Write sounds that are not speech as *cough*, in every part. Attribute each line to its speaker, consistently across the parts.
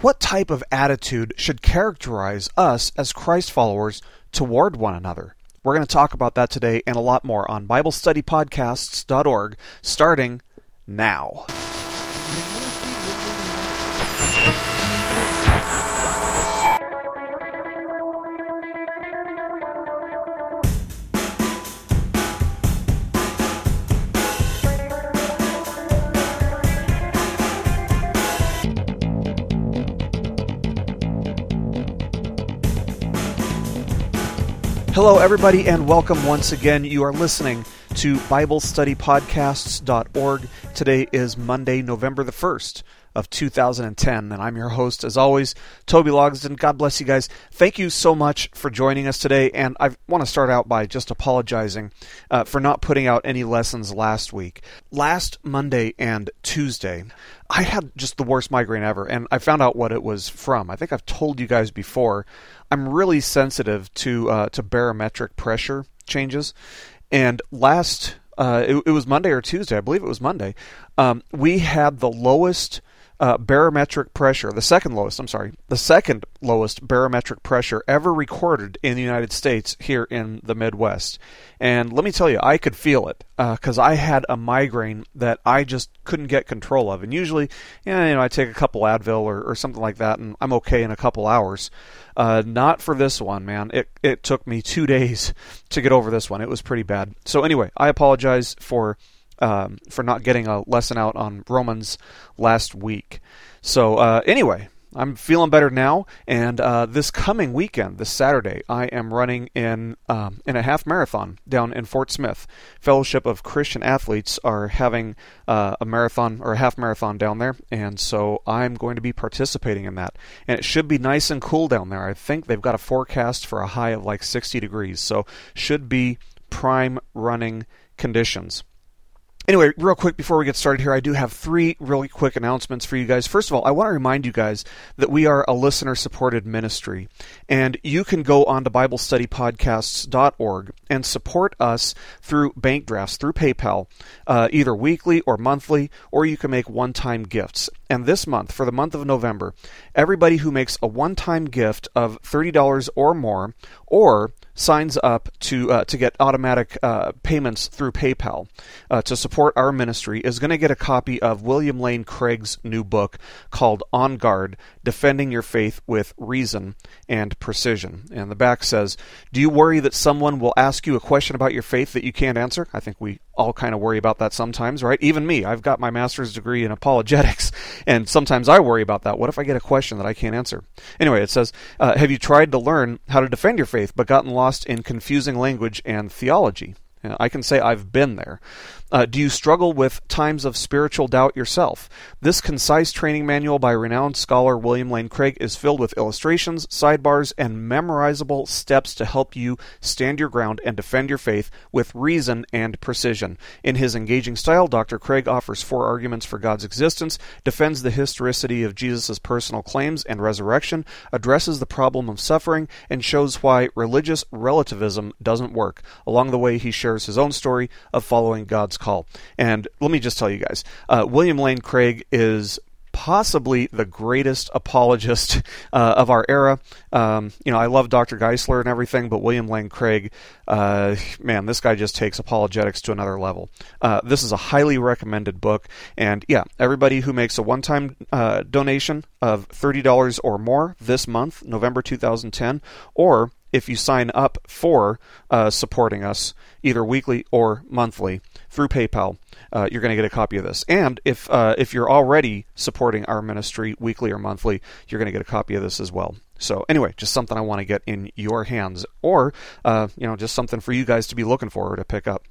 Speaker 1: What type of attitude should characterize us as Christ followers toward one another? We're going to talk about that today and a lot more on BibleStudyPodcasts.org starting now. Hello, everybody, and welcome once again. You are listening to BibleStudyPodcasts.org. Today is Monday, November the 1st of 2010, and I'm your host, as always, Toby Logsden. God bless you guys. Thank you so much for joining us today, and I want to start out by just apologizing uh, for not putting out any lessons last week. Last Monday and Tuesday, I had just the worst migraine ever, and I found out what it was from. I think I've told you guys before. I'm really sensitive to uh, to barometric pressure changes, and last uh, it, it, was Monday or Tuesday, I believe it was Monday. Um, we had the lowest uh, barometric pressure, the second lowest, I'm sorry, the second lowest barometric pressure ever recorded in the United States here in the Midwest. And let me tell you, I could feel it because uh, I had a migraine that I just couldn't get control of. And usually, you know, I take a couple Advil or, or something like that, and I'm okay in a couple hours. Uh, not for this one, man. It it took me two *laughs* days to get over this one. It was pretty bad. So anyway, I apologize for um, for not getting a lesson out on Romans last week. So uh, anyway, I'm feeling better now, and uh, this coming weekend, this Saturday, I am running in um, in a half marathon down in Fort Smith. Fellowship of Christian Athletes are having uh, a marathon or a half marathon down there, and so I'm going to be participating in that. And it should be nice and cool down there. I think they've got a forecast for a high of like 60 degrees, so should be prime running conditions. Anyway, real quick before we get started here, I do have three really quick announcements for you guys. First of all, I want to remind you guys that we are a listener supported ministry, and you can go on to BibleStudyPodcasts.org and support us through bank drafts, through PayPal, uh, either weekly or monthly, or you can make one time gifts. And this month, for the month of November, everybody who makes a one time gift of $30 or more, or signs up to uh, to get automatic uh, payments through PayPal uh, to support our ministry is going to get a copy of William Lane Craig's new book called On Guard: Defending Your Faith with Reason and Precision. And the back says, "Do you worry that someone will ask you a question about your faith that you can't answer?" I think we all kind of worry about that sometimes, right? Even me, I've got my master's degree in apologetics, *laughs* and sometimes I worry about that. What if I get a question that I can't answer? Anyway, it says, uh, Have you tried to learn how to defend your faith but gotten lost in confusing language and theology? I can say I've been there. Uh, do you struggle with times of spiritual doubt yourself? This concise training manual by renowned scholar William Lane Craig is filled with illustrations, sidebars, and memorizable steps to help you stand your ground and defend your faith with reason and precision. In his engaging style, Dr. Craig offers four arguments for God's existence, defends the historicity of Jesus' personal claims and resurrection, addresses the problem of suffering, and shows why religious relativism doesn't work. Along the way, he shares his own story of following God's call. And let me just tell you guys uh, William Lane Craig is possibly the greatest apologist *laughs* uh, of our era. Um, you know, I love Dr. Geisler and everything, but William Lane Craig, uh, man, this guy just takes apologetics to another level. Uh, this is a highly recommended book, and yeah, everybody who makes a one-time uh, donation of thirty dollars or more this month, November 2010, or if you sign up for uh, supporting us either weekly or monthly through PayPal, uh, you're going to get a copy of this. And if uh, if you're already supporting our ministry weekly or monthly, you're going to get a copy of this as well. So anyway, just something I want to get in your hands, or uh, you know, just something for you guys to be looking for to pick up.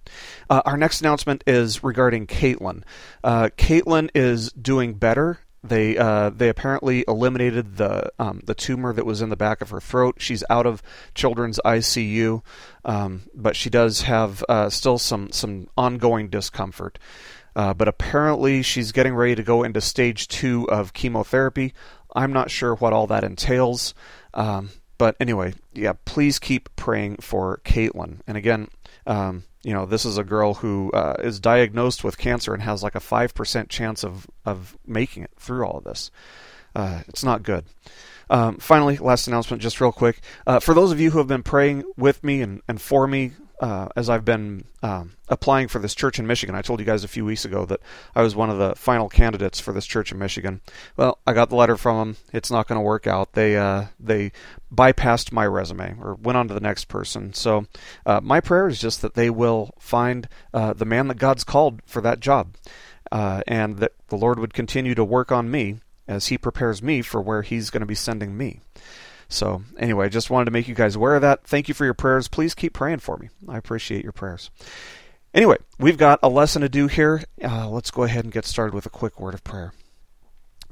Speaker 1: Uh, our next announcement is regarding Caitlin. Uh, Caitlin is doing better they uh, they apparently eliminated the um, the tumor that was in the back of her throat. She's out of children's ICU, um, but she does have uh, still some some ongoing discomfort. Uh, but apparently, she's getting ready to go into stage two of chemotherapy. I'm not sure what all that entails. Um, but anyway, yeah, please keep praying for Caitlin. And again, um, you know, this is a girl who uh, is diagnosed with cancer and has like a 5% chance of, of making it through all of this. Uh, it's not good. Um, finally, last announcement, just real quick. Uh, for those of you who have been praying with me and, and for me uh, as I've been um, applying for this church in Michigan, I told you guys a few weeks ago that I was one of the final candidates for this church in Michigan. Well, I got the letter from them. It's not going to work out. They uh, they bypassed my resume or went on to the next person. So uh, my prayer is just that they will find uh, the man that God's called for that job, uh, and that the Lord would continue to work on me as He prepares me for where He's going to be sending me. So, anyway, I just wanted to make you guys aware of that. Thank you for your prayers. Please keep praying for me. I appreciate your prayers. Anyway, we've got a lesson to do here. Uh, let's go ahead and get started with a quick word of prayer.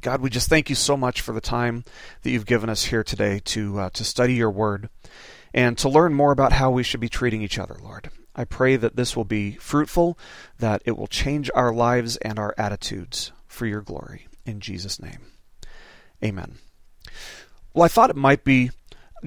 Speaker 1: God, we just thank you so much for the time that you've given us here today to uh, to study your word and to learn more about how we should be treating each other, Lord. I pray that this will be fruitful, that it will change our lives and our attitudes for your glory. In Jesus' name. Amen. Well, I thought it might be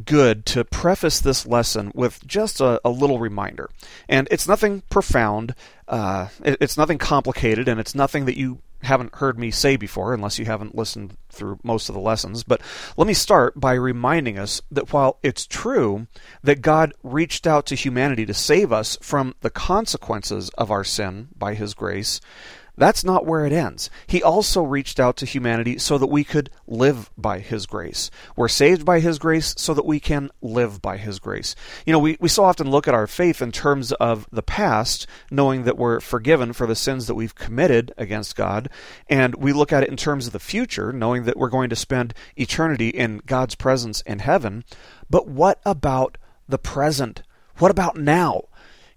Speaker 1: good to preface this lesson with just a, a little reminder. And it's nothing profound, uh, it, it's nothing complicated, and it's nothing that you haven't heard me say before, unless you haven't listened through most of the lessons. But let me start by reminding us that while it's true that God reached out to humanity to save us from the consequences of our sin by His grace, that's not where it ends. He also reached out to humanity so that we could live by His grace. We're saved by His grace so that we can live by His grace. You know, we, we so often look at our faith in terms of the past, knowing that we're forgiven for the sins that we've committed against God, and we look at it in terms of the future, knowing that we're going to spend eternity in God's presence in heaven. But what about the present? What about now?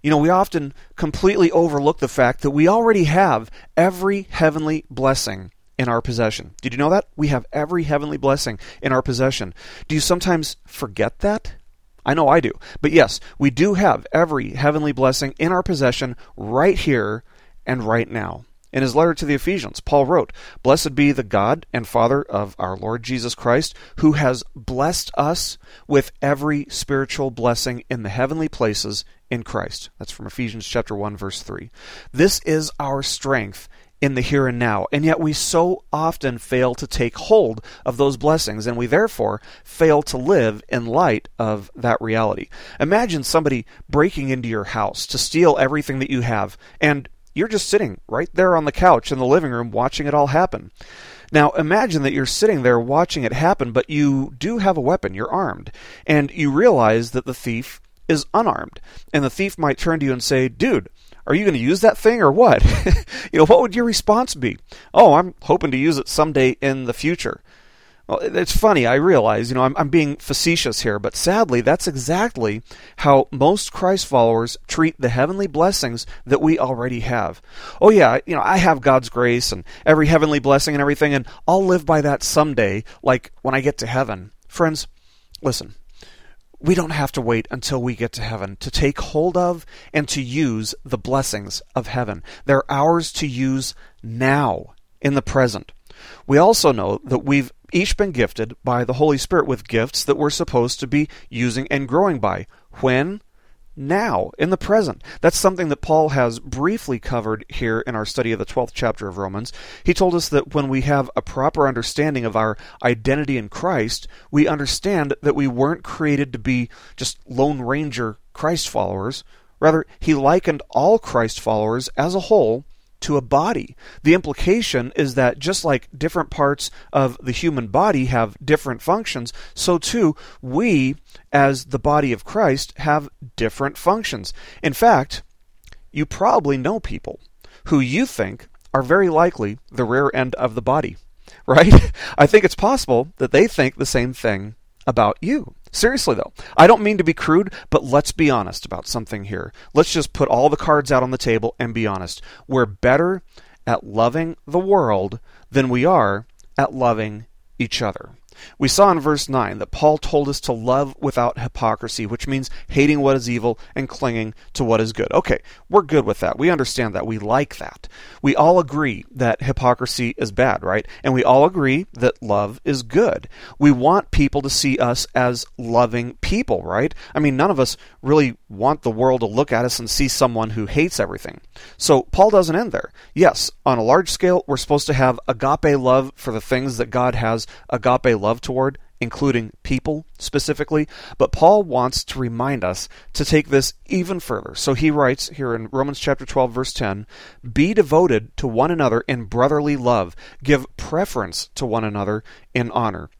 Speaker 1: You know, we often completely overlook the fact that we already have every heavenly blessing in our possession. Did you know that? We have every heavenly blessing in our possession. Do you sometimes forget that? I know I do. But yes, we do have every heavenly blessing in our possession right here and right now. In his letter to the Ephesians, Paul wrote, Blessed be the God and Father of our Lord Jesus Christ, who has blessed us with every spiritual blessing in the heavenly places in Christ. That's from Ephesians chapter 1 verse 3. This is our strength in the here and now, and yet we so often fail to take hold of those blessings, and we therefore fail to live in light of that reality. Imagine somebody breaking into your house to steal everything that you have, and you're just sitting right there on the couch in the living room watching it all happen. Now, imagine that you're sitting there watching it happen, but you do have a weapon, you're armed, and you realize that the thief is unarmed. And the thief might turn to you and say, Dude, are you going to use that thing or what? *laughs* you know, what would your response be? Oh, I'm hoping to use it someday in the future. Well, it's funny, I realize, you know, I'm, I'm being facetious here, but sadly, that's exactly how most Christ followers treat the heavenly blessings that we already have. Oh, yeah, you know, I have God's grace and every heavenly blessing and everything, and I'll live by that someday, like when I get to heaven. Friends, listen, we don't have to wait until we get to heaven to take hold of and to use the blessings of heaven. They're ours to use now, in the present. We also know that we've each been gifted by the Holy Spirit with gifts that we're supposed to be using and growing by. When? Now, in the present. That's something that Paul has briefly covered here in our study of the 12th chapter of Romans. He told us that when we have a proper understanding of our identity in Christ, we understand that we weren't created to be just Lone Ranger Christ followers. Rather, he likened all Christ followers as a whole to a body. The implication is that just like different parts of the human body have different functions, so too we, as the body of Christ, have different functions. In fact, you probably know people who you think are very likely the rear end of the body, *laughs* right? I think it's possible that they think the same thing about you. Seriously, though, I don't mean to be crude, but let's be honest about something here. Let's just put all the cards out on the table and be honest. We're better at loving the world than we are at loving each other. We saw in verse 9 that Paul told us to love without hypocrisy, which means hating what is evil and clinging to what is good. Okay, we're good with that. We understand that. We like that. We all agree that hypocrisy is bad, right? And we all agree that love is good. We want people to see us as loving people, right? I mean, none of us really want the world to look at us and see someone who hates everything. So Paul doesn't end there. Yes, on a large scale, we're supposed to have agape love for the things that God has agape love toward, including people specifically. But Paul wants to remind us to take this even further. So he writes here in Romans chapter 12 verse 10, "Be devoted to one another in brotherly love, give preference to one another in honor."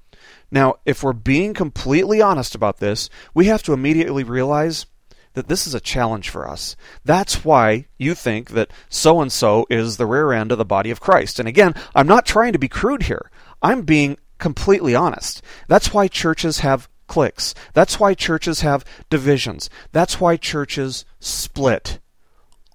Speaker 1: Now, if we're being completely honest about this, we have to immediately realize that this is a challenge for us. That's why you think that so and so is the rear end of the body of Christ. And again, I'm not trying to be crude here. I'm being completely honest. That's why churches have cliques. That's why churches have divisions. That's why churches split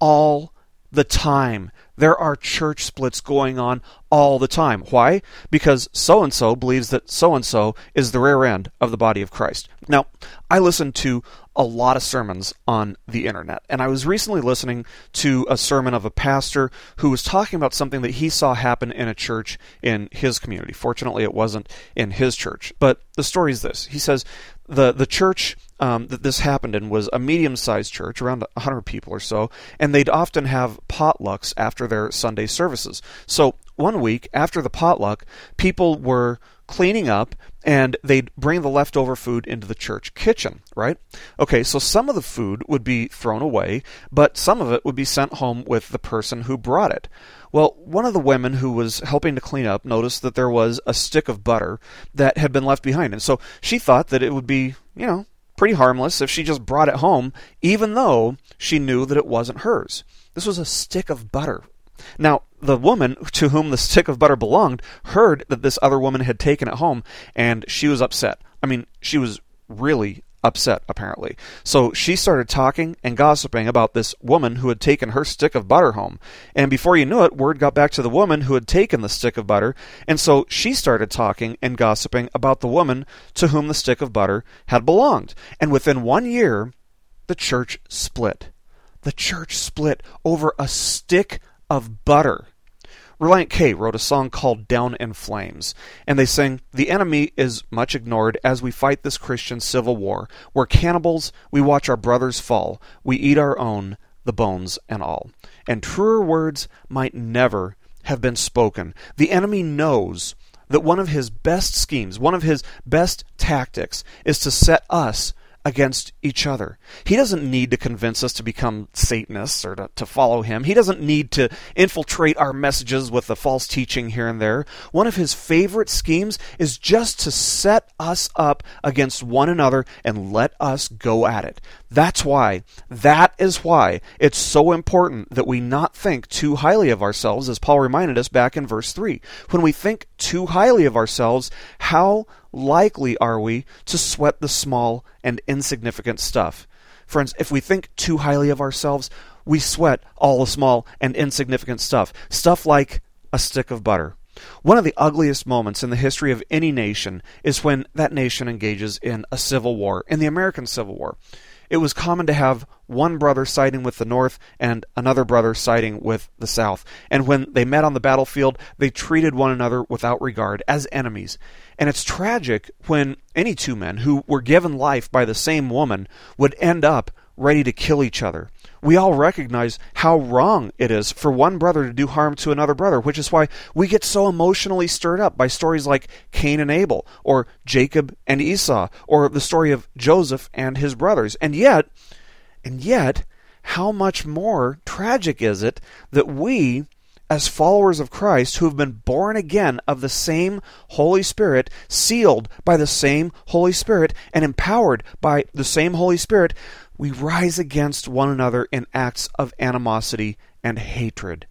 Speaker 1: all the time. There are church splits going on all the time. Why? Because so and so believes that so and so is the rear end of the body of Christ. Now, I listen to a lot of sermons on the internet, and I was recently listening to a sermon of a pastor who was talking about something that he saw happen in a church in his community. Fortunately, it wasn't in his church, but the story is this. He says the the church um, that this happened in was a medium sized church, around 100 people or so, and they'd often have potlucks after their Sunday services. So one week after the potluck, people were cleaning up and they'd bring the leftover food into the church kitchen, right? Okay, so some of the food would be thrown away, but some of it would be sent home with the person who brought it. Well, one of the women who was helping to clean up noticed that there was a stick of butter that had been left behind, and so she thought that it would be, you know, pretty harmless if she just brought it home, even though she knew that it wasn't hers. This was a stick of butter. Now, the woman to whom the stick of butter belonged heard that this other woman had taken it home, and she was upset. I mean, she was really upset, apparently. So she started talking and gossiping about this woman who had taken her stick of butter home. And before you knew it, word got back to the woman who had taken the stick of butter. And so she started talking and gossiping about the woman to whom the stick of butter had belonged. And within one year, the church split. The church split over a stick of butter. Relient K wrote a song called Down in Flames, and they sing, The enemy is much ignored as we fight this Christian civil war. We're cannibals, we watch our brothers fall, we eat our own, the bones and all. And truer words might never have been spoken. The enemy knows that one of his best schemes, one of his best tactics, is to set us against each other. He doesn't need to convince us to become Satanists or to, to follow him. He doesn't need to infiltrate our messages with the false teaching here and there. One of his favorite schemes is just to set us up against one another and let us go at it. That's why, that is why it's so important that we not think too highly of ourselves, as Paul reminded us back in verse 3. When we think too highly of ourselves, how likely are we to sweat the small and insignificant stuff? Friends, if we think too highly of ourselves, we sweat all the small and insignificant stuff. Stuff like a stick of butter. One of the ugliest moments in the history of any nation is when that nation engages in a civil war, in the American Civil War it was common to have one brother siding with the North and another brother siding with the South. And when they met on the battlefield, they treated one another without regard, as enemies. And it's tragic when any two men who were given life by the same woman would end up ready to kill each other we all recognize how wrong it is for one brother to do harm to another brother, which is why we get so emotionally stirred up by stories like Cain and Abel, or Jacob and Esau, or the story of Joseph and his brothers. And yet, and yet, how much more tragic is it that we, as followers of Christ who have been born again of the same Holy Spirit, sealed by the same Holy Spirit, and empowered by the same Holy Spirit, we rise against one another in acts of animosity and hatred.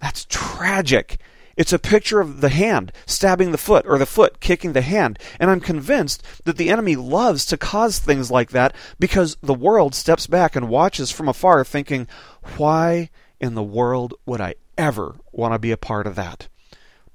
Speaker 1: That's tragic. It's a picture of the hand stabbing the foot, or the foot kicking the hand. And I'm convinced that the enemy loves to cause things like that because the world steps back and watches from afar, thinking, why in the world would I ever want to be a part of that?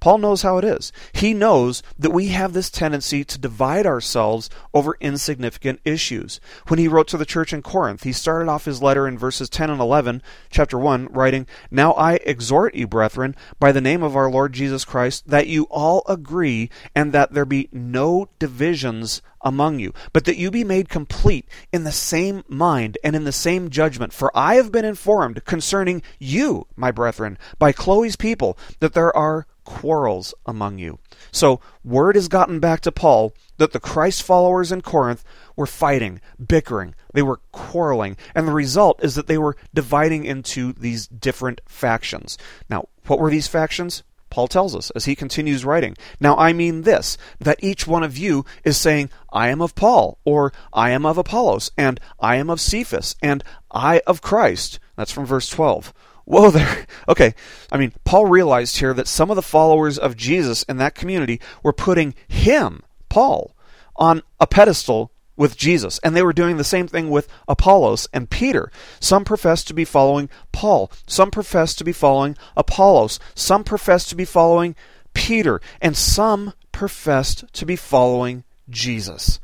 Speaker 1: Paul knows how it is. He knows that we have this tendency to divide ourselves over insignificant issues. When he wrote to the church in Corinth, he started off his letter in verses 10 and 11, chapter 1, writing, Now I exhort you, brethren, by the name of our Lord Jesus Christ, that you all agree and that there be no divisions among you, but that you be made complete in the same mind and in the same judgment. For I have been informed concerning you, my brethren, by Chloe's people, that there are quarrels among you. So, word has gotten back to Paul that the Christ followers in Corinth were fighting, bickering, they were quarreling, and the result is that they were dividing into these different factions. Now, what were these factions? Paul tells us as he continues writing. Now I mean this, that each one of you is saying, I am of Paul, or I am of Apollos, and I am of Cephas, and I of Christ. That's from verse 12. Whoa there. *laughs* Okay. I mean, Paul realized here that some of the followers of Jesus in that community were putting him, Paul, on a pedestal with Jesus. And they were doing the same thing with Apollos and Peter. Some professed to be following Paul. Some professed to be following Apollos. Some professed to be following Peter. And some professed to be following Jesus.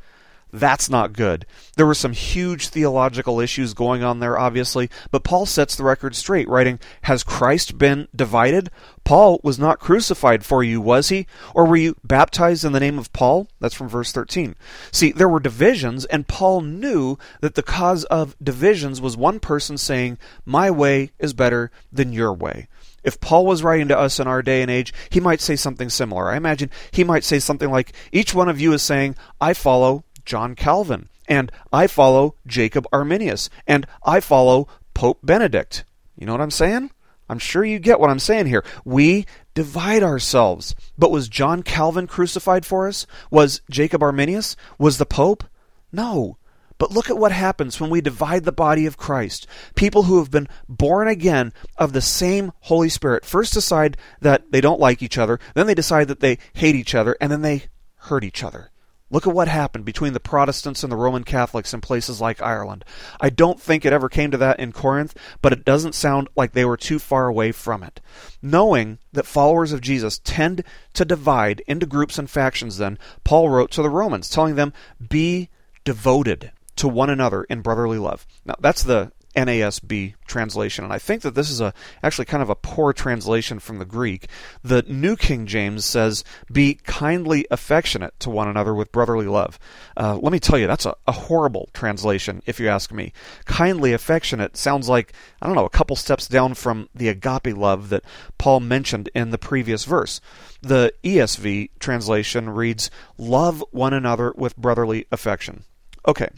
Speaker 1: That's not good. There were some huge theological issues going on there, obviously, but Paul sets the record straight, writing, Has Christ been divided? Paul was not crucified for you, was he? Or were you baptized in the name of Paul? That's from verse 13. See, there were divisions, and Paul knew that the cause of divisions was one person saying, My way is better than your way. If Paul was writing to us in our day and age, he might say something similar. I imagine he might say something like, Each one of you is saying, I follow John Calvin, and I follow Jacob Arminius, and I follow Pope Benedict. You know what I'm saying? I'm sure you get what I'm saying here. We divide ourselves. But was John Calvin crucified for us? Was Jacob Arminius? Was the Pope? No. But look at what happens when we divide the body of Christ. People who have been born again of the same Holy Spirit first decide that they don't like each other, then they decide that they hate each other, and then they hurt each other. Look at what happened between the Protestants and the Roman Catholics in places like Ireland. I don't think it ever came to that in Corinth, but it doesn't sound like they were too far away from it. Knowing that followers of Jesus tend to divide into groups and factions, then, Paul wrote to the Romans, telling them, Be devoted to one another in brotherly love. Now, that's the NASB translation, and I think that this is a actually kind of a poor translation from the Greek. The New King James says, "Be kindly affectionate to one another with brotherly love." Uh, let me tell you, that's a, a, horrible translation, if you ask me. Kindly affectionate sounds like I don't know a couple steps down from the agape love that Paul mentioned in the previous verse. The ESV translation reads, "Love one another with brotherly affection." Okay,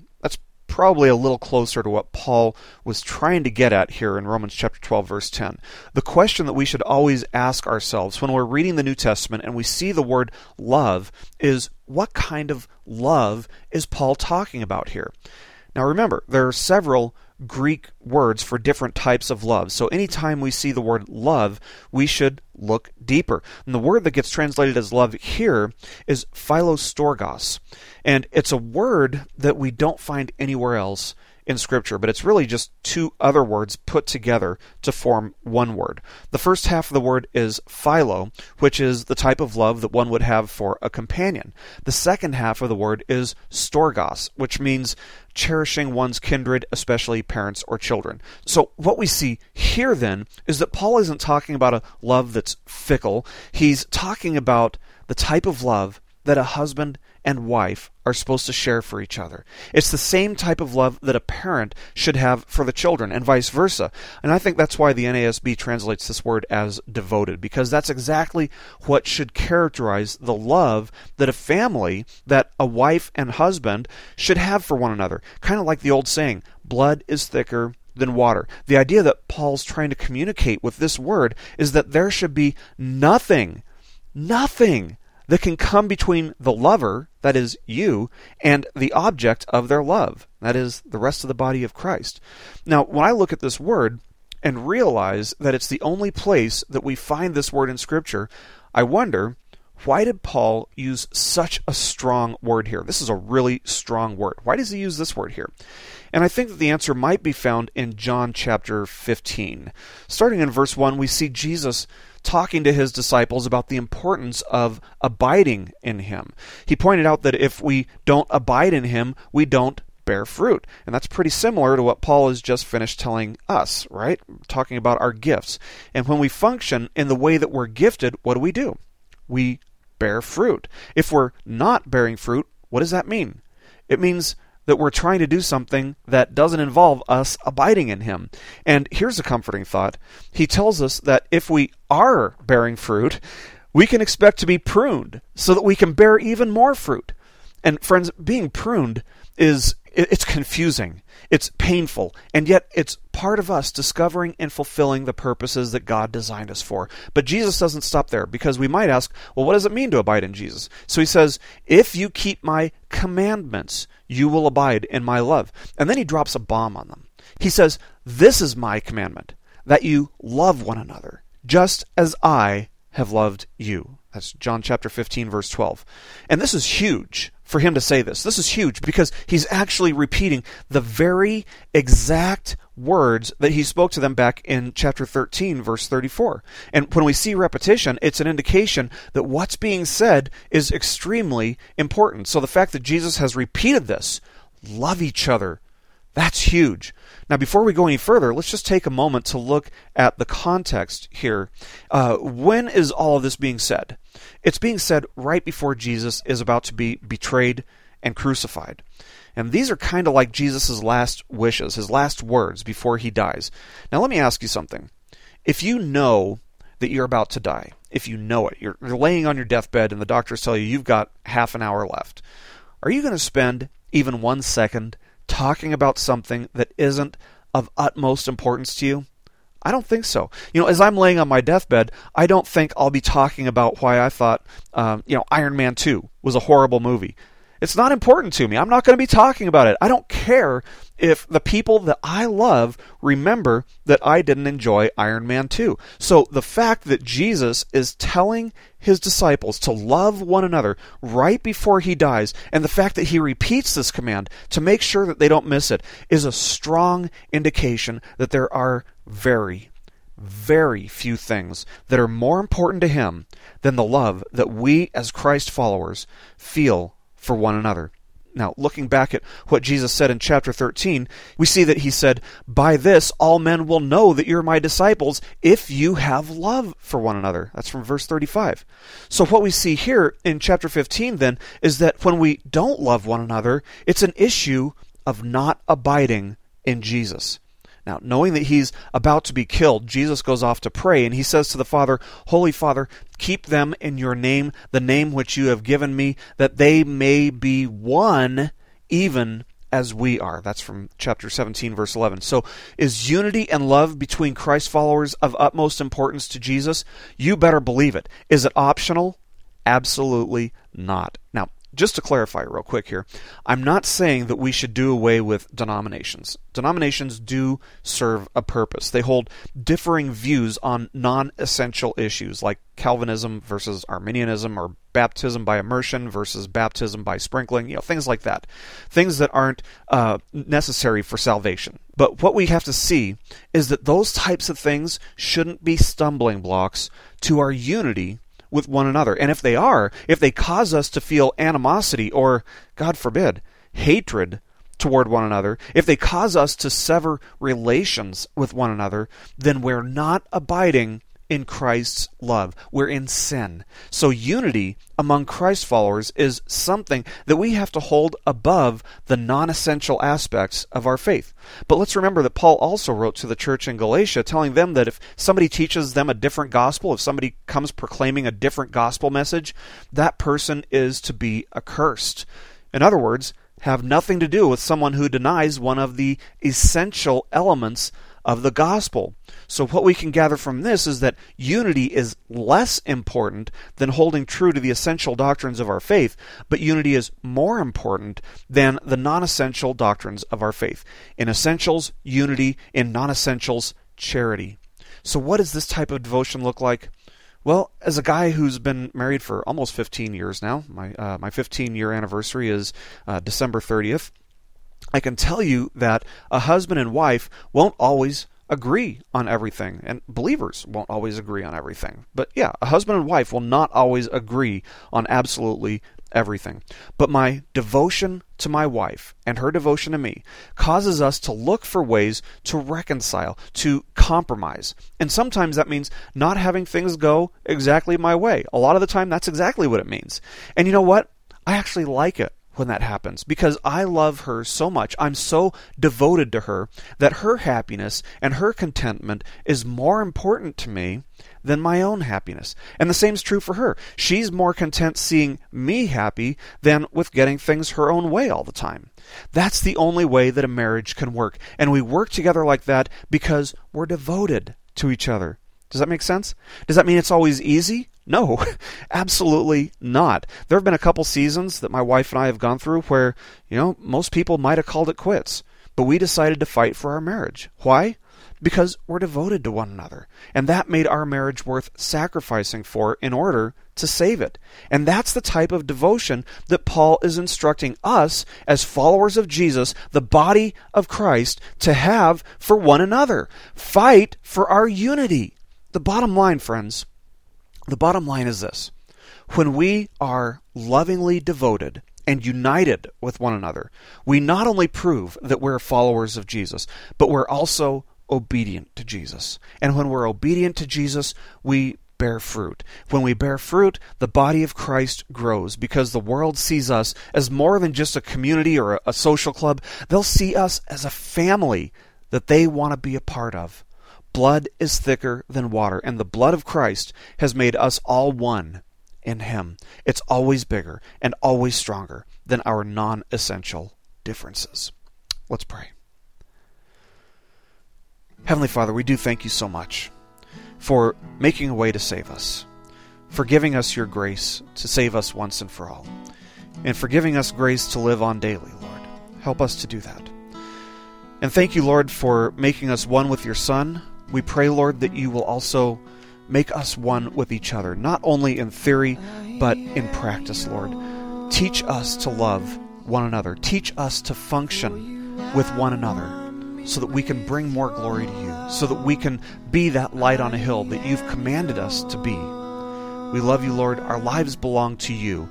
Speaker 1: probably a little closer to what Paul was trying to get at here in Romans chapter 12 verse 10. The question that we should always ask ourselves when we're reading the New Testament and we see the word love is what kind of love is Paul talking about here? Now remember, there are several Greek words for different types of love. So anytime we see the word love, we should look deeper. And the word that gets translated as love here is philostorgos. And it's a word that we don't find anywhere else in Scripture, but it's really just two other words put together to form one word. The first half of the word is philo, which is the type of love that one would have for a companion. The second half of the word is storgos, which means cherishing one's kindred, especially parents or children. So, what we see here then is that Paul isn't talking about a love that's fickle, he's talking about the type of love that a husband and wife are supposed to share for each other. It's the same type of love that a parent should have for the children, and vice versa. And I think that's why the NASB translates this word as devoted, because that's exactly what should characterize the love that a family, that a wife and husband should have for one another. Kind of like the old saying, blood is thicker than water. The idea that Paul's trying to communicate with this word is that there should be nothing, nothing that can come between the lover, that is you, and the object of their love, that is the rest of the body of Christ. Now, when I look at this word and realize that it's the only place that we find this word in Scripture, I wonder why did Paul use such a strong word here? This is a really strong word. Why does he use this word here? And I think that the answer might be found in John chapter 15. Starting in verse 1, we see Jesus talking to his disciples about the importance of abiding in him. He pointed out that if we don't abide in him, we don't bear fruit. And that's pretty similar to what Paul has just finished telling us, right? Talking about our gifts. And when we function in the way that we're gifted, what do we do? We bear fruit. If we're not bearing fruit, what does that mean? It means that we're trying to do something that doesn't involve us abiding in Him. And here's a comforting thought He tells us that if we are bearing fruit, we can expect to be pruned so that we can bear even more fruit. And friends, being pruned is it's confusing, it's painful, and yet it's part of us discovering and fulfilling the purposes that God designed us for. But Jesus doesn't stop there because we might ask, well, what does it mean to abide in Jesus? So he says, if you keep my commandments, you will abide in my love. And then he drops a bomb on them. He says, This is my commandment, that you love one another, just as I have loved you. That's John chapter 15, verse 12. And this is huge for him to say this. This is huge because he's actually repeating the very exact words that he spoke to them back in chapter 13, verse 34. And when we see repetition, it's an indication that what's being said is extremely important. So the fact that Jesus has repeated this, love each other, that's huge. Now, before we go any further, let's just take a moment to look at the context here. Uh, when is all of this being said? It's being said right before Jesus is about to be betrayed and crucified. And these are kind of like Jesus' last wishes, his last words before he dies. Now, let me ask you something. If you know that you're about to die, if you know it, you're, you're laying on your deathbed and the doctors tell you you've got half an hour left, are you going to spend even one second talking about something that isn't of utmost importance to you? I don't think so. You know, as I'm laying on my deathbed, I don't think I'll be talking about why I thought, um, you know, Iron Man 2 was a horrible movie. It's not important to me. I'm not going to be talking about it. I don't care if the people that I love remember that I didn't enjoy Iron Man 2. So the fact that Jesus is telling his disciples to love one another right before he dies, and the fact that he repeats this command to make sure that they don't miss it, is a strong indication that there are very, very few things that are more important to him than the love that we as Christ followers feel for one another. Now, looking back at what Jesus said in chapter 13, we see that he said, By this all men will know that you're my disciples if you have love for one another. That's from verse 35. So, what we see here in chapter 15 then is that when we don't love one another, it's an issue of not abiding in Jesus. Now, knowing that he's about to be killed, Jesus goes off to pray, and he says to the Father, Holy Father, keep them in your name, the name which you have given me, that they may be one, even as we are. That's from chapter 17, verse 11. So, is unity and love between Christ followers of utmost importance to Jesus? You better believe it. Is it optional? Absolutely not. Now, just to clarify real quick here, I'm not saying that we should do away with denominations. Denominations do serve a purpose. They hold differing views on non essential issues like Calvinism versus Arminianism or baptism by immersion versus baptism by sprinkling, you know, things like that. Things that aren't uh, necessary for salvation. But what we have to see is that those types of things shouldn't be stumbling blocks to our unity with one another. And if they are, if they cause us to feel animosity or, God forbid, hatred toward one another, if they cause us to sever relations with one another, then we're not abiding in Christ's love. We're in sin. So unity among Christ followers is something that we have to hold above the non essential aspects of our faith. But let's remember that Paul also wrote to the church in Galatia telling them that if somebody teaches them a different gospel, if somebody comes proclaiming a different gospel message, that person is to be accursed. In other words, have nothing to do with someone who denies one of the essential elements of the gospel. So, what we can gather from this is that unity is less important than holding true to the essential doctrines of our faith, but unity is more important than the non essential doctrines of our faith. In essentials, unity. In non essentials, charity. So, what does this type of devotion look like? Well, as a guy who's been married for almost 15 years now, my uh, my 15 year anniversary is uh, December 30th. I can tell you that a husband and wife won't always agree on everything, and believers won't always agree on everything. But yeah, a husband and wife will not always agree on absolutely everything. But my devotion to my wife and her devotion to me causes us to look for ways to reconcile, to compromise. And sometimes that means not having things go exactly my way. A lot of the time, that's exactly what it means. And you know what? I actually like it when that happens because I love her so much. I'm so devoted to her that her happiness and her contentment is more important to me than my own happiness. And the same is true for her. She's more content seeing me happy than with getting things her own way all the time. That's the only way that a marriage can work. And we work together like that because we're devoted to each other. Does that make sense? Does that mean it's always easy? No, *laughs* absolutely not. There have been a couple seasons that my wife and I have gone through where, you know, most people might have called it quits, but we decided to fight for our marriage. Why? Because we're devoted to one another. And that made our marriage worth sacrificing for in order to save it. And that's the type of devotion that Paul is instructing us as followers of Jesus, the body of Christ, to have for one another. Fight for our unity. The bottom line, friends, the bottom line is this when we are lovingly devoted and united with one another, we not only prove that we're followers of Jesus, but we're also obedient to Jesus. And when we're obedient to Jesus, we bear fruit. When we bear fruit, the body of Christ grows because the world sees us as more than just a community or a, social club. They'll see us as a family that they want to be a part of. Blood is thicker than water, and the blood of Christ has made us all one in Him. It's always bigger and always stronger than our non essential differences. Let's pray. Heavenly Father, we do thank you so much for making a way to save us, for giving us your grace to save us once and for all, and for giving us grace to live on daily, Lord. Help us to do that. And thank you, Lord, for making us one with your Son we pray, Lord, that you will also make us one with each other, not only in theory, but in practice, Lord. Teach us to love one another. Teach us to function with one another so that we can bring more glory to you, so that we can be that light on a hill that you've commanded us to be. We love you, Lord. Our lives belong to you,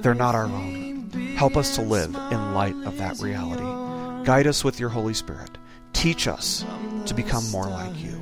Speaker 1: they're not our own. Help us to live in light of that reality. Guide us with your Holy Spirit. Teach us to become more like you.